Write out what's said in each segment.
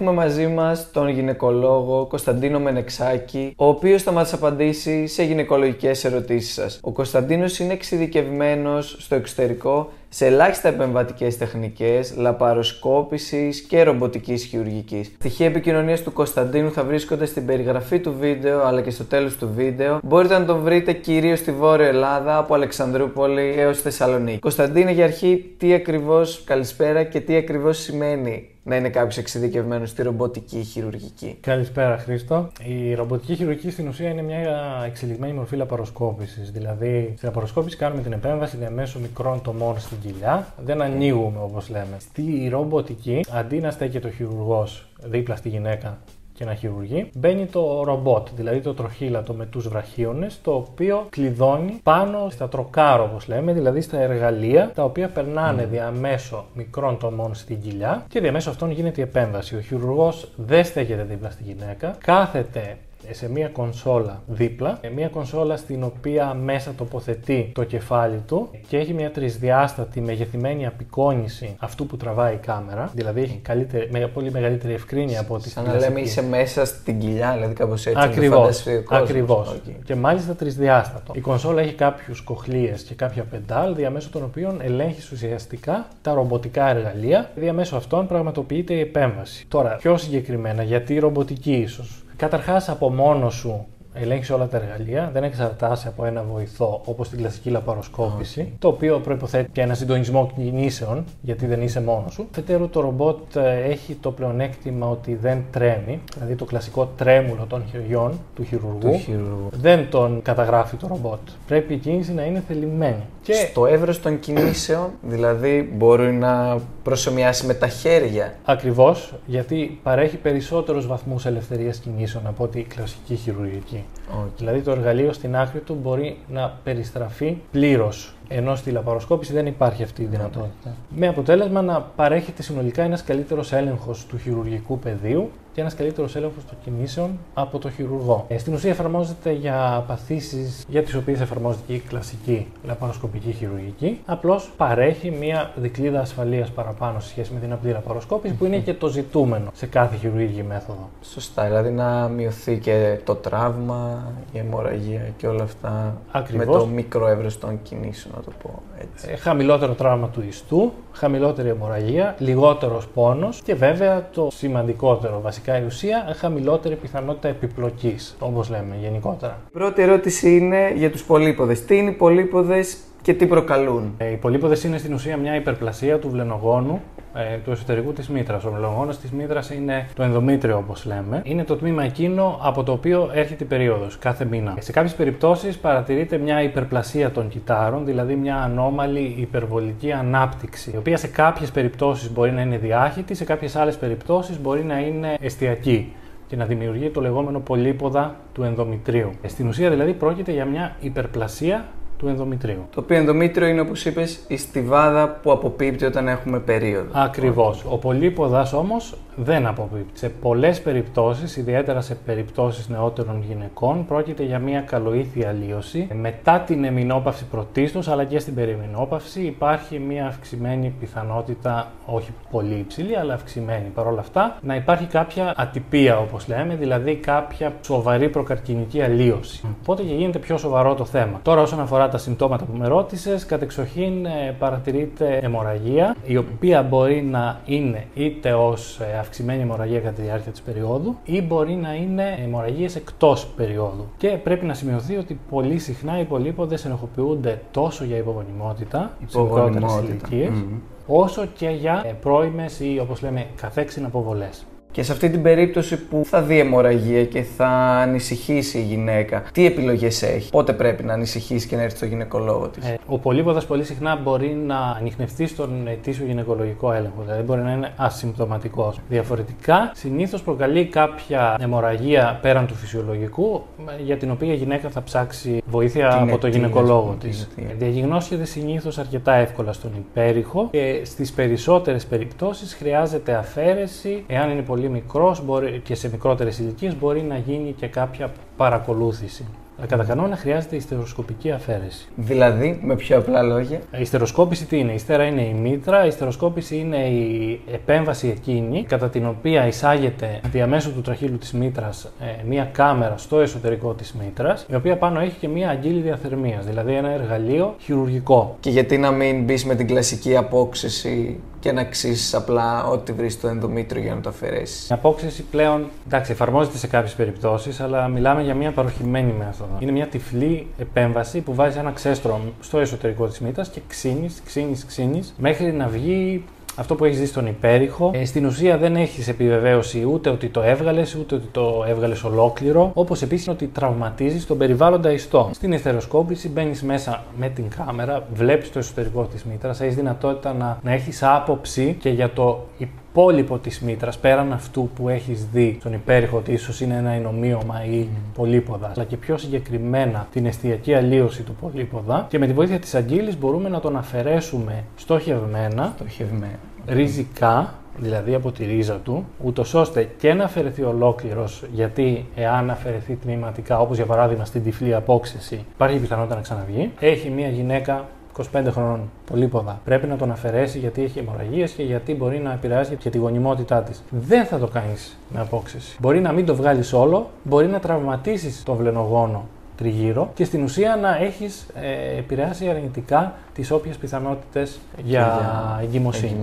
Έχουμε μαζί μας τον γυναικολόγο Κωνσταντίνο Μενεξάκη, ο οποίος θα μας απαντήσει σε γυναικολογικές ερωτήσεις σας. Ο Κωνσταντίνος είναι εξειδικευμένος στο εξωτερικό σε ελάχιστα επεμβατικές τεχνικές, λαπαροσκόπησης και ρομποτικής χειρουργικής. Στοιχεία επικοινωνίας του Κωνσταντίνου θα βρίσκονται στην περιγραφή του βίντεο αλλά και στο τέλος του βίντεο. Μπορείτε να τον βρείτε κυρίως στη Βόρεια Ελλάδα, από Αλεξανδρούπολη έως Θεσσαλονίκη. Κωνσταντίνε, για αρχή, τι ακριβώς, καλησπέρα και τι ακριβώς σημαίνει να είναι κάποιος εξειδικευμένος στη ρομποτική χειρουργική. Καλησπέρα, Χρήστο. Η ρομποτική χειρουργική στην ουσία είναι μια εξελιγμένη μορφή λαπαροσκόπησης. Δηλαδή, στην λαπαροσκόπηση κάνουμε την επέμβαση διαμέσου μικρών τομών στην κοιλιά. Δεν ανοίγουμε, όπως λέμε. Στη ρομποτική, αντί να στέκεται ο χειρουργός δίπλα στη γυναίκα και να χειρουργεί, μπαίνει το ρομπότ, δηλαδή το τροχύλατο με τους βραχίονες, το οποίο κλειδώνει πάνω στα τροκάρο όπως λέμε, δηλαδή στα εργαλεία, τα οποία περνάνε mm. διαμέσω μικρών τομών στην κοιλιά και διαμέσω αυτών γίνεται η επέμβαση. Ο χειρουργός δεν στέκεται δίπλα στη γυναίκα, κάθεται σε μια κονσόλα δίπλα, ε, μια κονσόλα στην οποία μέσα τοποθετεί το κεφάλι του και έχει μια τρισδιάστατη μεγεθυμένη απεικόνηση αυτού που τραβάει η κάμερα. Δηλαδή έχει καλύτερη, με, πολύ μεγαλύτερη ευκρίνεια από ό,τι Σαν να λέμε είσαι μέσα στην κοιλιά, δηλαδή κάπως έτσι. Ακριβώς. Ακριβώς. Και μάλιστα τρισδιάστατο. Η κονσόλα έχει κάποιους κοχλίες και κάποια πεντάλ, διαμέσου των οποίων ελέγχεις ουσιαστικά τα ρομποτικά εργαλεία. Διαμέσου αυτών πραγματοποιείται η επέμβαση. Τώρα, πιο συγκεκριμένα, γιατί ρομποτική ίσως. Καταρχάς, από μόνος σου ελέγχεις όλα τα εργαλεία, δεν εξαρτάσαι από ένα βοηθό όπως την κλασική λαπαροσκόπηση, το οποίο προποθέτει και ένα συντονισμό κινήσεων, γιατί δεν είσαι μόνος σου. Φετέρου, το ρομπότ ε, έχει το πλεονέκτημα ότι δεν τρέμει, δηλαδή το κλασικό τρέμουλο των χεριών του χειρουργού, χειρουργού. δεν τον καταγράφει το ρομπότ. Πρέπει η κίνηση να είναι θελημένη. Και... Στο εύρος των κινήσεων, δηλαδή μπορεί να προσωμιάσει με τα χέρια. Ακριβώς, γιατί παρέχει περισσότερους βαθμούς ελευθερίας κινήσεων από ότι η κλασική χειρουργική. Okay. Δηλαδή το εργαλείο στην άκρη του μπορεί να περιστραφεί πλήρως. Ενώ στη λαπαροσκόπηση δεν υπάρχει αυτή η δυνατότητα. Με αποτέλεσμα να παρέχεται συνολικά ένας καλύτερος έλεγχος του χειρουργικού πεδίου και ένας καλύτερος έλεγχος των κινήσεων από το χειρουργό. Ε, στην ουσία εφαρμόζεται για παθήσεις για τις οποίες εφαρμόζεται η κλασική λαπαροσκοπική χειρουργική. Απλώς παρέχει μια δικλίδα ασφαλείας παραπάνω σε σχέση με την απλή λαπαροσκόπηση που είναι και το ζητούμενο σε κάθε χειρουργική μέθοδο. Σωστά, δηλαδή να μειωθεί και το τραύμα, η αιμορραγία και όλα αυτά Ακριβώς. με το μικρό εύρο των κινήσεων, να το πω έτσι. Ε, χαμηλότερο τραύμα του ιστού, χαμηλότερη αιμορραγία, λιγότερος πόνος και βέβαια το σημαντικότερο βασικά η ουσία, χαμηλότερη πιθανότητα επιπλοκής, όπως λέμε γενικότερα. Η πρώτη ερώτηση είναι για τους πολύποδες. Τι είναι οι πολύποδες και τι προκαλούν; Ε, οι πολύποδες είναι στην ουσία μια υπερπλασία του βλενογόνου ε, του εσωτερικού της μήτρας. Ο βλενογόνο της μήτρας είναι το ενδομήτριο, όπως λέμε. Είναι το τμήμα εκείνο από το οποίο έρχεται η περίοδος κάθε μήνα. Σε κάποιες περιπτώσεις παρατηρείται μια υπερπλασία των κυτάρων, δηλαδή μια ανώμαλη υπερβολική ανάπτυξη, η οποία σε κάποιες περιπτώσεις μπορεί να είναι διάχυτη, σε κάποιες άλλες περιπτώσεις μπορεί να είναι εστιακή και να δημιουργεί το λεγόμενο πολύποδα του ενδομητρίου. Ε, στην ουσία δηλαδή πρόκειται για μια υπερπλασία του ενδομητρίου. Το οποίο ενδομήτριο είναι, όπως είπες, η στιβάδα που αποπίπτει όταν έχουμε περίοδο. Ακριβώς. Ο πολύποδας όμως δεν αποπίπτει. Σε πολλές περιπτώσεις, ιδιαίτερα σε περιπτώσεις νεότερων γυναικών, πρόκειται για μια καλοήθεια αλλίωση. Μετά την εμεινόπαυση πρωτίστως, αλλά και στην περιμηνόπαυση, υπάρχει μια αυξημένη πιθανότητα, όχι πολύ υψηλή, αλλά αυξημένη παρόλα αυτά, να υπάρχει κάποια ατυπία, όπως λέμε, δηλαδή κάποια σοβαρή προκαρκινική αλλίωση. Οπότε και γίνεται πιο σοβαρό το θέμα. Τώρα, όσον αφορά τα συμπτώματα που με ρώτησες, κατεξοχήν ε, παρατηρείται αιμορραγία, η οποία μπορεί να είναι είτε ως αυξημένη αιμορραγία κατά τη διάρκεια της περίοδου ή μπορεί να είναι αιμορραγίες εκτός περίοδου. Και πρέπει να σημειωθεί ότι πολύ συχνά οι πολύποδες ενοχοποιούνται τόσο για υπογονιμότητα, σε μικρότερε ηλικίες, mm-hmm. όσο και για πρώιμες ή όπως λέμε καθέξιν αποβολές. Και σε αυτή την περίπτωση που θα δει αιμορραγία και θα ανησυχήσει η γυναίκα, τι επιλογές έχει, πότε πρέπει να ανησυχήσει και να έρθει στο γυναικολόγο της; Ε, ο πολύποδα πολύ συχνά μπορεί να ανοιχνευτεί στον ετήσιο γυναικολογικό έλεγχο, δηλαδή μπορεί να είναι ασυμπτωματικός. Διαφορετικά, συνήθως προκαλεί κάποια αιμορραγία πέραν του φυσιολογικού, για την οποία η γυναίκα θα ψάξει βοήθεια Την από το αιτία, γυναικολόγο την της. αιτία. Διαγνώσιεται συνήθως αρκετά εύκολα στον υπέρηχο και στις περισσότερες περιπτώσεις χρειάζεται αφαίρεση, εάν είναι πολύ μικρός μπορεί, και σε μικρότερες ηλικίες μπορεί να γίνει και κάποια παρακολούθηση. Αλλά κατά κανόνα χρειάζεται ιστεροσκοπική αφαίρεση. Δηλαδή, με πιο απλά λόγια. Η ιστεροσκόπηση τι είναι, η στέρα είναι η μήτρα, η ιστεροσκόπηση είναι η επέμβαση εκείνη κατά την οποία εισάγεται διαμέσου του τραχύλου της μήτρας ε, μία κάμερα στο εσωτερικό της μήτρας, η οποία πάνω έχει και μία αγγίλη διαθερμίας, δηλαδή ένα εργαλείο χειρουργικό. Και γιατί να μην μπεις με την κλασική απόξεση και να αξίσεις απλά ό,τι βρεις στο ενδομήτριο για να το αφαιρέσεις. Η απόξεση πλέον, εντάξει, εφαρμόζεται σε κάποιες περιπτώσεις, αλλά μιλάμε για μια παροχημένη μέθοδο. Είναι μια τυφλή επέμβαση που βάζει ένα ξέστρο στο εσωτερικό της μύτας και ξύνεις, ξύνεις, ξύνεις μέχρι να βγει αυτό που έχεις δει στον υπέρηχο. Ε, στην ουσία δεν έχεις επιβεβαίωση ούτε ότι το έβγαλες, ούτε ότι το έβγαλες ολόκληρο. Όπως επίσης ότι τραυματίζεις τον περιβάλλοντα ιστό. Στην εστεροσκόπηση μπαίνεις μέσα με την κάμερα, βλέπεις το εσωτερικό της μήτρας, έχεις δυνατότητα να, να έχεις άποψη και για το υπόλοιπο της μήτρας, πέραν αυτού που έχεις δει στον υπέρηχο, ότι ίσως είναι ένα ενομοίωμα ή mm. πολύποδα, αλλά και πιο συγκεκριμένα την εστιακή αλλίωση του πολύποδα. Και με τη βοήθεια της αγγίλη μπορούμε να τον αφαιρέσουμε στοχευμένα, στοχευμένα. ριζικά, δηλαδή από τη ρίζα του, ούτως ώστε και να αφαιρεθεί ολόκληρος, γιατί εάν αφαιρεθεί τμήματικά, όπως για παράδειγμα στην τυφλή απόξεση, υπάρχει πιθανότητα να ξαναβγεί. Έχει μια γυναίκα 25 χρόνων πολύποδα. Πρέπει να τον αφαιρέσει γιατί έχει αιμορραγίες και γιατί μπορεί να επηρεάσει και τη γονιμότητά της. Δεν θα το κάνεις με απόξεση. Μπορεί να μην το βγάλεις όλο, μπορεί να τραυματίσεις τον βλενογόνο τριγύρω και στην ουσία να έχεις ε, επηρεάσει αρνητικά τις όποιες πιθανότητες για, για εγκυμοσύνη.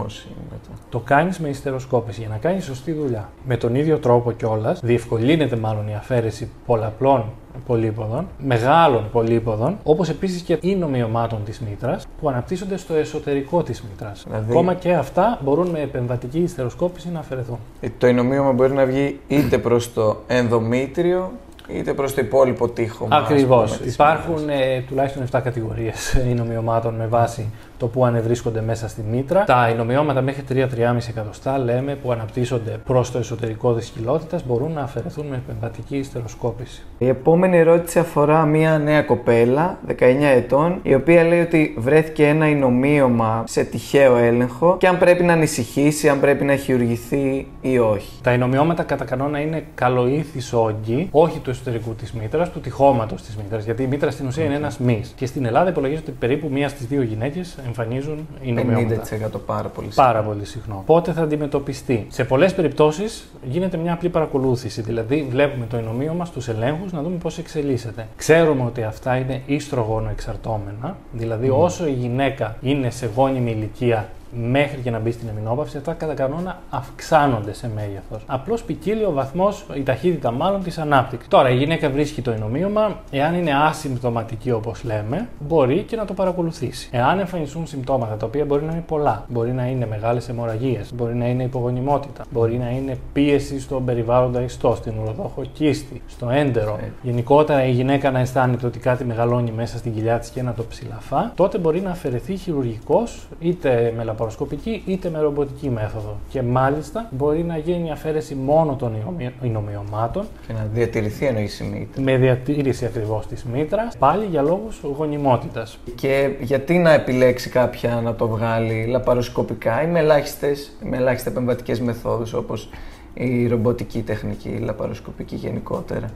το κάνεις με ιστεροσκόπηση για να κάνεις σωστή δουλειά. Με τον ίδιο τρόπο κιόλας διευκολύνεται μάλλον η αφαίρεση πολλαπλών πολύποδων, μεγάλων πολύποδων, όπως επίσης και ίνομοιωμάτων της μήτρας που αναπτύσσονται στο εσωτερικό της μήτρας. Δηλαδή... Ακόμα και αυτά μπορούν με επεμβατική ιστεροσκόπηση να αφαιρεθούν. Ε, το ινομοίωμα μπορεί να βγει είτε προς το ενδομήτριο είτε προς το υπόλοιπο τείχο. Ακριβώς. Υπάρχουν ε, τουλάχιστον 7 κατηγορίες ινομοιωμάτων με βάση το που ανεβρίσκονται μέσα στη μήτρα. Τα ινομοιώματα μέχρι 3-3,5 εκατοστά λέμε που αναπτύσσονται προς το εσωτερικό της χιλότητα μπορούν να αφαιρεθούν με επεμβατική ιστεροσκόπηση. Η επόμενη ερώτηση αφορά μια νέα κοπέλα, 19 ετών, η οποία λέει ότι βρέθηκε ένα ινομοίωμα σε τυχαίο έλεγχο και αν πρέπει να ανησυχήσει, αν πρέπει να χειρουργηθεί ή όχι. Τα ινομοιώματα κατά κανόνα είναι καλοήθης όγκοι, όχι του εσωτερικού της μήτρας, του τυχώματος της μήτρας. Γιατί η μήτρα στην ουσία είναι ένας μης. Και στην Ελλάδα υπολογίζεται ότι περίπου μία στις δύο γυναίκες εμφανίζουν ινομοιώματα. 50% πάρα πολύ συχνό. Πάρα πολύ συχνό. Πότε θα αντιμετωπιστεί; Σε πολλές περιπτώσεις γίνεται μια απλή παρακολούθηση. Δηλαδή, βλέπουμε το ινομίωμα στου ελέγχους να δούμε πώς εξελίσσεται. Ξέρουμε ότι αυτά είναι ίστρογόνο εξαρτώμενα. Δηλαδή, όσο η γυναίκα είναι σε γόνιμη ηλικία μέχρι και να μπει στην εμεινόπαυση, αυτά κατά κανόνα αυξάνονται σε μέγεθος. Απλώς ποικίλει ο βαθμός, η ταχύτητα μάλλον της ανάπτυξης. Τώρα, η γυναίκα βρίσκει το ενομοίωμα, εάν είναι ασυμπτωματική όπως λέμε, μπορεί και να το παρακολουθήσει. Εάν εμφανιστούν συμπτώματα τα οποία μπορεί να είναι πολλά, μπορεί να είναι μεγάλες αιμορραγίες, μπορεί να είναι υπογονιμότητα, μπορεί να είναι πίεση στον περιβάλλοντα ιστό, στην ουροδόχο κίστη, στο έντερο. Ε. Γενικότερα η γυναίκα να αισθάνεται ότι κάτι μεγαλώνει μέσα στην κοιλιά της και να το ψηλαφά, τότε μπορεί να αφαιρεθεί χειρουργικώ είτε με λαπαροσκοπική είτε με ρομποτική μέθοδο. Και μάλιστα μπορεί να γίνει αφαίρεση μόνο των ινομοιωμάτων. Και να διατηρηθεί εννοείς η μήτρα. Με διατήρηση ακριβώς της μήτρας, πάλι για λόγους γονιμότητας. Και γιατί να επιλέξει κάποια να το βγάλει λαπαροσκοπικά ή με ελάχιστες επεμβατικές μεθόδους όπως η ρομποτική τεχνική, η λαπαροσκοπική γενικότερα;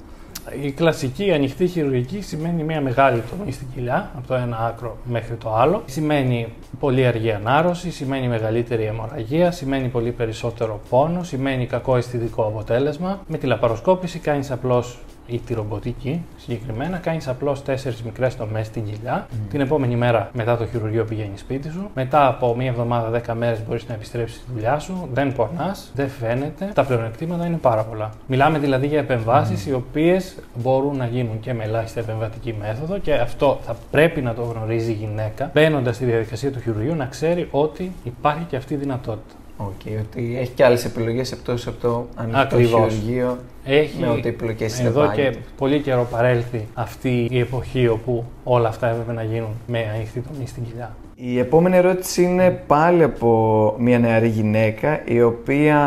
Η κλασική ανοιχτή χειρουργική σημαίνει μια μεγάλη τομή στην κοιλιά, από το ένα άκρο μέχρι το άλλο. Σημαίνει πολύ αργή ανάρρωση, σημαίνει μεγαλύτερη αιμορραγία, σημαίνει πολύ περισσότερο πόνο, σημαίνει κακό αισθητικό αποτέλεσμα. Με τη λαπαροσκόπηση κάνεις απλώς ή τη ρομποτική συγκεκριμένα, κάνεις απλώς τέσσερις μικρές τομές στην κοιλιά. Την επόμενη μέρα μετά το χειρουργείο πηγαίνει σπίτι σου. Μετά από μία εβδομάδα, δέκα μέρες μπορείς να επιστρέψεις στη δουλειά σου. Δεν πονάς, δεν φαίνεται. Τα πλεονεκτήματα είναι πάρα πολλά. Μιλάμε δηλαδή για επεμβάσεις mm. οι οποίες μπορούν να γίνουν και με ελάχιστη επεμβατική μέθοδο και αυτό θα πρέπει να το γνωρίζει η γυναίκα μπαίνοντας στη διαδικασία του χειρουργείου να ξέρει ότι υπάρχει και αυτή η δυνατότητα. Okay, ότι έχει και άλλες επιλογές εκτός από το ανοιχτό χειρουργείο. Έχει με ό,τι επιλογές Εδώ και πολύ καιρό παρέλθει αυτή η εποχή όπου όλα αυτά έπρεπε να γίνουν με ανοιχτή τομή στην κοιλιά. Η επόμενη ερώτηση είναι πάλι από μια νεαρή γυναίκα η οποία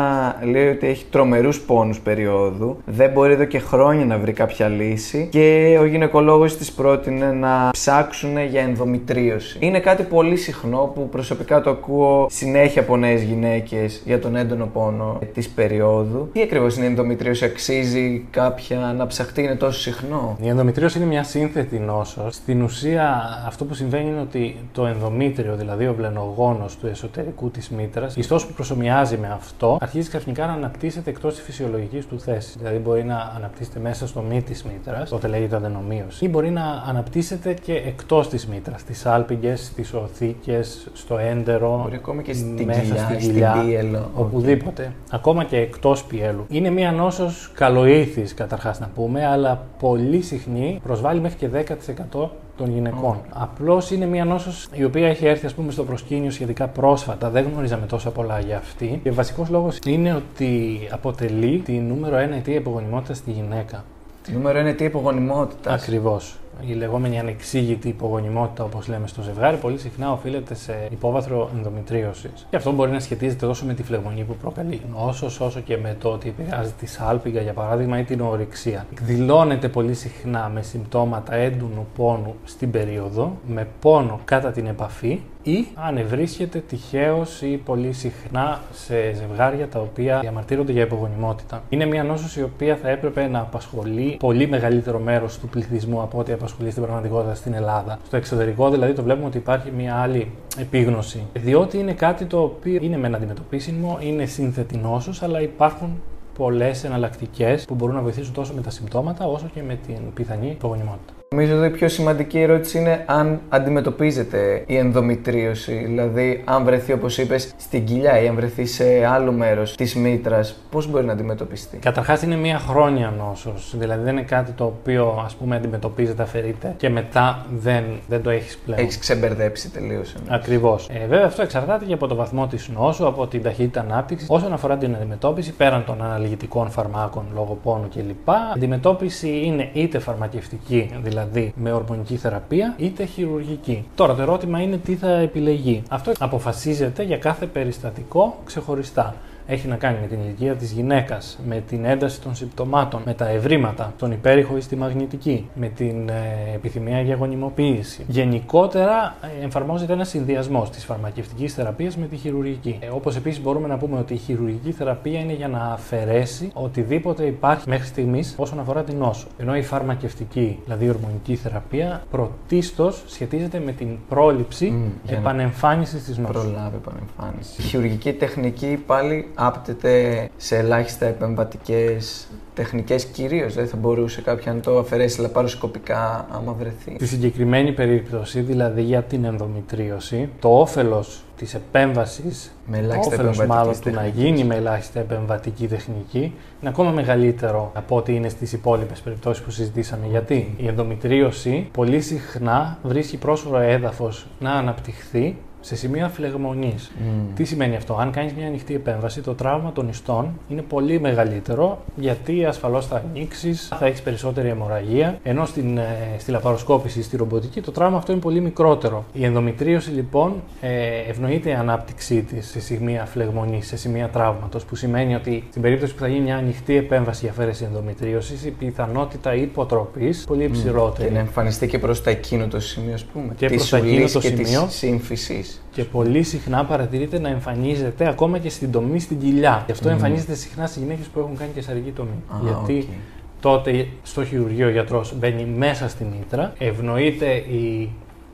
λέει ότι έχει τρομερούς πόνους περίοδου, δεν μπορεί εδώ και χρόνια να βρει κάποια λύση και ο γυναικολόγος της πρότεινε να ψάξουν για ενδομητρίωση. Είναι κάτι πολύ συχνό που προσωπικά το ακούω συνέχεια από νέες γυναίκες για τον έντονο πόνο της περίοδου. Τι ακριβώς είναι η ενδομητρίωση, αξίζει κάποια να ψαχτεί, είναι τόσο συχνό; Η ενδομητρίωση είναι μια σύνθετη νόσος. Στην ουσία αυτό που συμβαίνει είναι ότι το ενδομήτριο, δηλαδή ο βλενογόνος του εσωτερικού της μήτρας, ιστό που προσωμιάζει με αυτό, αρχίζει ξαφνικά να αναπτύσσεται εκτός της φυσιολογικής του θέσης. Δηλαδή μπορεί να αναπτύσσεται μέσα στο μη της μήτρας, τότε λέγεται αδενομίωση, ή μπορεί να αναπτύσσεται και εκτός της μήτρας, στι άλπιγγε, στι οθήκες, στο έντερο, Μπορεί ακόμα και στην μέσα κοιλιά, στην στην κοιλιά, πίελο. οπουδήποτε. Ακόμα και εκτός πιέλου. Είναι μια νόσος καλοήθης καταρχάς να πούμε, αλλά πολύ συχνή, προσβάλλει μέχρι και 10% των γυναικών. Απλώς είναι μια νόσος η οποία έχει έρθει ας πούμε, στο προσκήνιο σχετικά πρόσφατα. Δεν γνωρίζαμε τόσα πολλά για αυτή. Και βασικός λόγος είναι ότι αποτελεί τη νούμερο ένα αιτία υπογονιμότητας στη γυναίκα. Το νούμερο είναι τι υπογονιμότητας. Ακριβώς. Η λεγόμενη ανεξήγητη υπογονιμότητα, όπως λέμε στο ζευγάρι, πολύ συχνά οφείλεται σε υπόβαθρο ενδομητρίωσης. Και αυτό μπορεί να σχετίζεται τόσο με τη φλεγμονή που προκαλεί νόσο, όσο και με το ότι επηρεάζει τη σάλπιγγα, για παράδειγμα, ή την ορυξία. Εκδηλώνεται πολύ συχνά με συμπτώματα έντονου πόνου στην περίοδο, με πόνο κατά την επαφή ή αν ευρίσκεται τυχαίως ή πολύ συχνά σε ζευγάρια τα οποία διαμαρτύρονται για υπογονιμότητα. Είναι μια νόσος η οποία θα έπρεπε να απασχολεί πολύ μεγαλύτερο μέρος του πληθυσμού από ό,τι απασχολεί στην πραγματικότητα στην Ελλάδα. Στο εξωτερικό δηλαδή το βλέπουμε ότι υπάρχει μια άλλη επίγνωση. Διότι είναι κάτι το οποίο είναι μεν αντιμετωπίσιμο, είναι σύνθετη νόσος, αλλά υπάρχουν πολλές εναλλακτικές που μπορούν να βοηθήσουν τόσο με τα συμπτώματα όσο και με την πιθανή υπογονιμότητα. Νομίζω ότι η πιο σημαντική ερώτηση είναι αν αντιμετωπίζεται η ενδομητρίωση. Δηλαδή, αν βρεθεί, όπως είπες, στην κοιλιά ή αν βρεθεί σε άλλο μέρος της μήτρας, πώς μπορεί να αντιμετωπιστεί; Καταρχάς είναι μια χρόνια νόσος. Δηλαδή δεν είναι κάτι το οποίο ας πούμε αντιμετωπίζεται, αφαιρείται και μετά δεν, δεν το έχεις πλέον. Έχεις ξεμπερδέψει τελείως. Ακριβώς. Ε, βέβαια, αυτό εξαρτάται και από το βαθμό της νόσου, από την ταχύτητα ανάπτυξης. Όσον αφορά την αντιμετώπιση, πέραν των αναλγητικών φαρμάκων λόγω πόνου κλπ., η αντιμετώπιση είναι είτε φαρμακευτική, δηλαδή με ορμονική θεραπεία, είτε χειρουργική. Τώρα το ερώτημα είναι τι θα επιλεγεί. Αυτό αποφασίζεται για κάθε περιστατικό ξεχωριστά έχει να κάνει με την ηλικία της γυναίκας, με την ένταση των συμπτωμάτων, με τα ευρήματα, τον υπέρηχο ή στη μαγνητική, με την ε, επιθυμία για γονιμοποίηση. Γενικότερα ε, εφαρμόζεται ένας συνδυασμός της φαρμακευτικής θεραπείας με τη χειρουργική. Ε, Όπως επίσης μπορούμε να πούμε ότι η χειρουργική θεραπεία είναι για να αφαιρέσει οτιδήποτε υπάρχει μέχρι στιγμής όσον αφορά την νόσο. Ενώ η φαρμακευτική, δηλαδή η ορμονική θεραπεία, πρωτίστως σχετίζεται με την πρόληψη Μμ, για να επανεμφάνισης της νόσου. Προλάβει επανεμφάνιση. Η χειρουργική τεχνική πάλι άπτεται σε ελάχιστα επεμβατικές τεχνικές κυρίως. Δεν θα μπορούσε κάποια να το αφαιρέσει λαπαροσκοπικά άμα βρεθεί. Στη συγκεκριμένη περίπτωση, δηλαδή για την ενδομητρίωση, το όφελος της επέμβασης, Με το ελάχιστα όφελος επεμβατικές μάλλον του να τεχνικές. γίνει με ελάχιστα επεμβατική τεχνική, είναι ακόμα μεγαλύτερο από ό,τι είναι στις υπόλοιπες περιπτώσεις που συζητήσαμε. Γιατί η ενδομητρίωση πολύ συχνά βρίσκει πρόσφορο έδαφος να αναπτυχθεί σε σημεία φλεγμονής. Μμ. Τι σημαίνει αυτό, αν κάνεις μια ανοιχτή επέμβαση, το τραύμα των ιστών είναι πολύ μεγαλύτερο γιατί ασφαλώς θα ανοίξεις, θα έχεις περισσότερη αιμορραγία. Ενώ στην, ε, στη λαπαροσκόπηση, στη ρομποτική, το τραύμα αυτό είναι πολύ μικρότερο. Η ενδομητρίωση λοιπόν ε, ευνοείται η ανάπτυξή της σε σημεία φλεγμονής, σε σημεία τραύματος, που σημαίνει ότι στην περίπτωση που θα γίνει μια ανοιχτή επέμβαση για αφαίρεση ενδομητρίωσης, η πιθανότητα υποτροπής πολύ υψηλότερη. Και να εμφανιστεί και προς τα εκείνο το σημείο, ας πούμε. Και της προς τα εκείνο ουλής το και σημείο. της σύμφυσης. Και πολύ συχνά παρατηρείται να εμφανίζεται ακόμα και στην τομή στην κοιλιά. Γι' αυτό Μμμ. εμφανίζεται συχνά σε γυναίκες που έχουν κάνει καισαρική τομή. Α, Γιατί οκ. τότε στο χειρουργείο ο γιατρός μπαίνει μέσα στη μήτρα, ευνοείται η,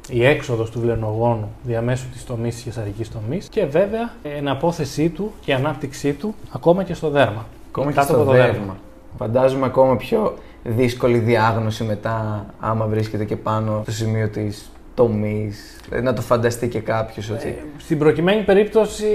η έξοδος του βλεννογόνου διαμέσου της τομής της καισαρικής τομής και βέβαια εναπόθεσή του και ανάπτυξή του ακόμα και στο δέρμα. Ακόμα και Κάτω στο από το δέρμα. Φαντάζομαι ακόμα πιο δύσκολη διάγνωση μετά, άμα βρίσκεται και πάνω στο σημείο της τομής. Να το φανταστεί και κάποιος ότι. Ε, Στην προκειμένη περίπτωση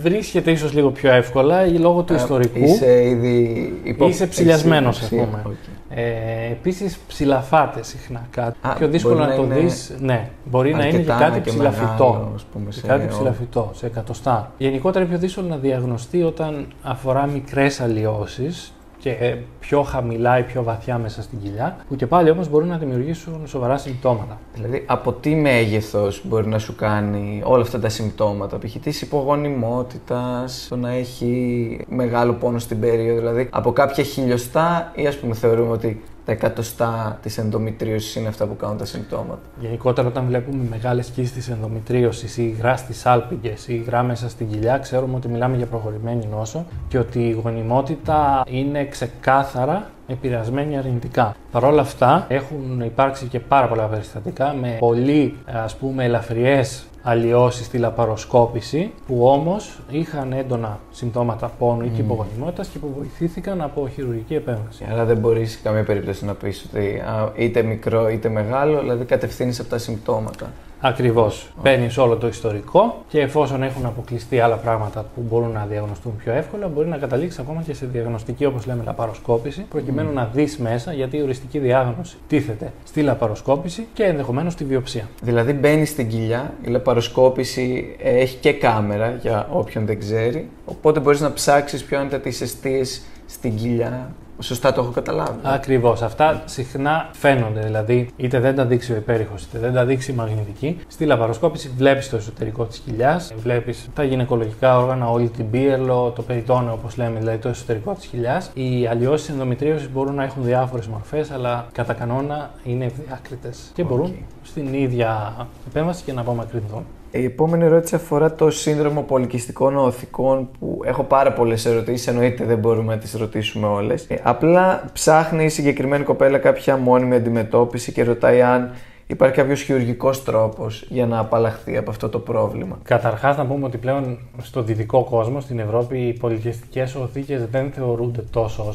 βρίσκεται ίσως λίγο πιο εύκολα ή λόγω του ε, ιστορικού. Είσαι ήδη υπό... Είσαι ψηλιασμένος, έχεις ας υποψία. πούμε. Οκ. Ε, Επίσης, ψηλαφάται συχνά κάτι. Α, Πιο δύσκολο μπορεί να, να το είναι δεις. Ναι, μπορεί να είναι και αρκετά κάτι και ψηλαφιτό. μεγάλο, ας πούμε, Και σε κάτι ό- ψηλαφιτό, σε εκατοστά. Γενικότερα είναι πιο δύσκολο να διαγνωστεί όταν αφορά μικρές αλλοιώσεις και ε, πιο χαμηλά ή πιο βαθιά μέσα στην κοιλιά, που και πάλι όμως μπορούν να δημιουργήσουν σοβαρά συμπτώματα. Δηλαδή, από τι μέγεθος μπορεί να σου κάνει όλα αυτά τα συμπτώματα, π.χ. της υπογονιμότητας, το να έχει μεγάλο πόνο στην περίοδο, δηλαδή από κάποια χιλιοστά ή ας πούμε θεωρούμε ότι τα εκατοστά της ενδομητρίωσης είναι αυτά που κάνουν τα συμπτώματα. Γενικότερα, όταν βλέπουμε μεγάλες κίστη ενδομητρίωσης ή υγρά στι άλπιγγε ή υγρά μέσα στην κοιλιά, ξέρουμε ότι μιλάμε για προχωρημένη νόσο και ότι η γονιμότητα είναι ξεκάθαρα επηρεασμένη αρνητικά. Παρ' όλα αυτά, έχουν υπάρξει και πάρα πολλά περιστατικά με πολύ ας πούμε ελαφριές αλλοιώσεις στη λαπαροσκόπηση που όμως είχαν έντονα συμπτώματα πόνου ή mm. υπογονιμότητας και που βοηθήθηκαν από χειρουργική επέμβαση. Άρα δεν μπορείς σε καμία περίπτωση να πεις ότι είτε μικρό είτε μεγάλο, δηλαδή κατευθύνεις από τα συμπτώματα. Ακριβώς. Παίρνει όλο το ιστορικό και εφόσον έχουν αποκλειστεί άλλα πράγματα που μπορούν να διαγνωστούν πιο εύκολα, μπορεί να καταλήξει ακόμα και σε διαγνωστική, όπως λέμε, λαπαροσκόπηση, προκειμένου να δεις μέσα γιατί η οριστική διάγνωση τίθεται στη λαπαροσκόπηση και ενδεχομένως στη βιοψία. Δηλαδή μπαίνει στην κοιλιά, η λαπαροσκόπηση έχει και κάμερα για όποιον δεν ξέρει, οπότε μπορείς να ψάξεις ποιο είναι τι αιστείε στην κοιλιά Σωστά το έχω καταλάβει. Ακριβώς. Αυτά συχνά φαίνονται. Δηλαδή, είτε δεν τα δείξει ο υπέρηχος, είτε δεν τα δείξει η μαγνητική. Στη λαπαροσκόπηση βλέπεις το εσωτερικό της κοιλιάς, βλέπεις τα γυναικολογικά όργανα, όλη την πίελο, το περιτόνιο, όπως λέμε, δηλαδή το εσωτερικό της κοιλιάς. Οι αλλοιώσεις ενδομητρίωσης μπορούν να έχουν διάφορες μορφές, αλλά κατά κανόνα είναι ευδιάκριτε και μπορούν στην ίδια επέμβαση και να απομακρυνθούν. Η επόμενη ερώτηση αφορά το σύνδρομο πολικιστικών οθικών που έχω πάρα πολλές ερωτήσεις. Εννοείται δεν μπορούμε να τις ρωτήσουμε όλες. Ε, απλά ψάχνει η συγκεκριμένη κοπέλα κάποια μόνιμη αντιμετώπιση και ρωτάει αν υπάρχει κάποιος χειρουργικός τρόπος για να απαλλαχθεί από αυτό το πρόβλημα. Καταρχάς, να πούμε ότι πλέον στο δυτικό κόσμο, στην Ευρώπη, οι πολικιστικέ οθήκες δεν θεωρούνται τόσο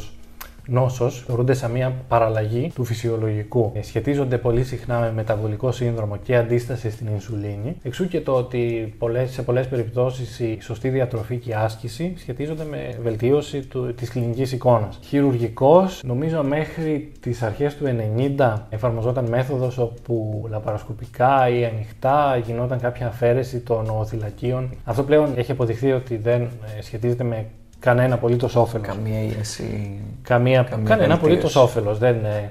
νόσος θεωρούνται σαν μια παραλλαγή του φυσιολογικού. Ε, σχετίζονται πολύ συχνά με μεταβολικό σύνδρομο και αντίσταση στην ινσουλίνη. Εξού και το ότι πολλές, σε πολλές περιπτώσεις η σωστή διατροφή και η άσκηση σχετίζονται με βελτίωση της κλινικής εικόνας. Χειρουργικός, νομίζω μέχρι τις αρχές του 90 εφαρμοζόταν μέθοδος όπου λαπαροσκοπικά ή ανοιχτά γινόταν κάποια αφαίρεση των οθυλακίων. Αυτό πλέον έχει αποδειχθεί ότι δεν ε, σχετίζεται με κανένα απολύτως όφελος. Καμία ίεση. Καμία, καμία κανένα απολύτως όφελος.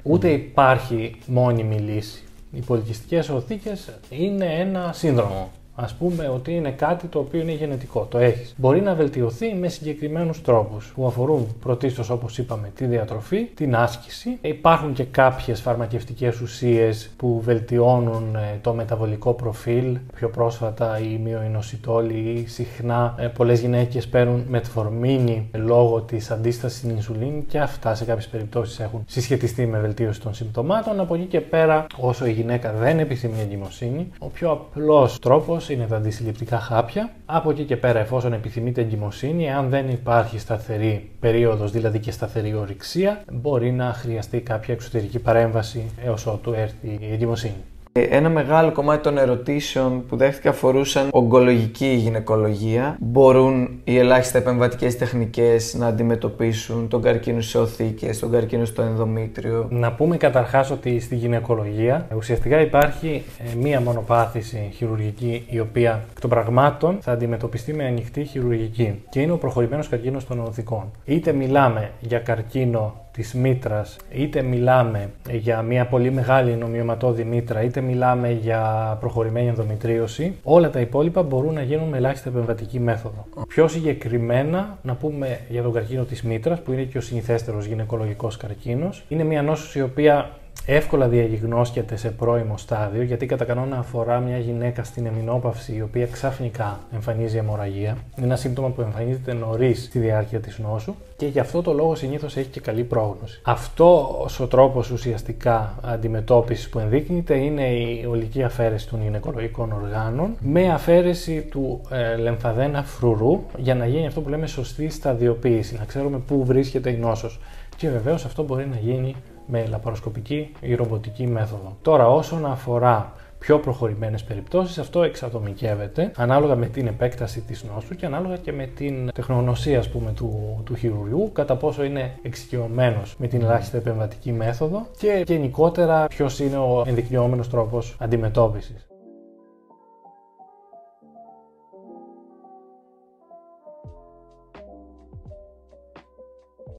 Ούτε υπάρχει μόνιμη λύση. Οι πολιτιστικές οθήκες είναι ένα σύνδρομο ας πούμε ότι είναι κάτι το οποίο είναι γενετικό, το έχεις. Μπορεί να βελτιωθεί με συγκεκριμένους τρόπους που αφορούν πρωτίστως όπως είπαμε τη διατροφή, την άσκηση. Υπάρχουν και κάποιες φαρμακευτικές ουσίες που βελτιώνουν ε, το μεταβολικό προφίλ. Πιο πρόσφατα η μειοϊνοσιτόλη ή συχνά ε, πολλές γυναίκες παίρνουν μετφορμίνη λόγω της αντίστασης στην ινσουλίνη και αυτά σε κάποιες περιπτώσεις έχουν συσχετιστεί με βελτίωση των συμπτωμάτων. Από εκεί και πέρα, όσο η γυναίκα δεν επιθυμεί εγκυμοσύνη, ο πιο απλός τρόπος είναι τα αντισυλληπτικά χάπια. Από εκεί και πέρα, εφόσον επιθυμείτε εγκυμοσύνη, αν δεν υπάρχει σταθερή περίοδος, δηλαδή και σταθερή ορυξία, μπορεί να χρειαστεί κάποια εξωτερική παρέμβαση έως ότου έρθει η εγκυμοσύνη. Ε, ένα μεγάλο κομμάτι των ερωτήσεων που δέχτηκα αφορούσαν ογκολογική γυναικολογία. Μπορούν οι ελάχιστα επεμβατικές τεχνικές να αντιμετωπίσουν τον καρκίνο σε οθήκες, τον καρκίνο στο ενδομήτριο. Να πούμε καταρχάς ότι στη γυναικολογία ουσιαστικά υπάρχει ε, μία μονοπάθηση χειρουργική η οποία εκ των πραγμάτων θα αντιμετωπιστεί με ανοιχτή χειρουργική και είναι ο προχωρημένος καρκίνος των οθικών. Είτε μιλάμε για καρκίνο της μήτρας, είτε μιλάμε για μια πολύ μεγάλη νομιωματώδη μήτρα, είτε μιλάμε για προχωρημένη ενδομητρίωση, όλα τα υπόλοιπα μπορούν να γίνουν με ελάχιστα επεμβατική μέθοδο. Πιο συγκεκριμένα, να πούμε για τον καρκίνο της μήτρας, που είναι και ο συνηθέστερος γυναικολογικός καρκίνος, είναι μια νόσος η οποία εύκολα διαγνώσκεται σε πρώιμο στάδιο, γιατί κατά κανόνα αφορά μια γυναίκα στην εμεινόπαυση η οποία ξαφνικά εμφανίζει αιμορραγία. Είναι ένα σύμπτωμα που εμφανίζεται νωρίς στη διάρκεια της νόσου και γι' αυτό το λόγο συνήθως έχει και καλή πρόγνωση. Αυτό ο τρόπος ουσιαστικά αντιμετώπισης που ενδείκνυται είναι η ολική αφαίρεση των γυναικολογικών οργάνων με αφαίρεση του ε, λεμφαδένα φρουρού για να γίνει αυτό που λέμε σωστή σταδιοποίηση, να ξέρουμε πού βρίσκεται η νόσος. Και βεβαίως αυτό μπορεί να γίνει με λαπαροσκοπική ή ρομποτική μέθοδο. Τώρα, όσον αφορά πιο προχωρημένες περιπτώσεις, αυτό εξατομικεύεται ανάλογα με την επέκταση της νόσου και ανάλογα και με την τεχνογνωσία ας πούμε, του, του χειρουργού, κατά πόσο είναι εξοικειωμένος με την ελάχιστη επεμβατική μέθοδο και γενικότερα ποιος είναι ο ενδεικνυόμενο τρόπος αντιμετώπισης.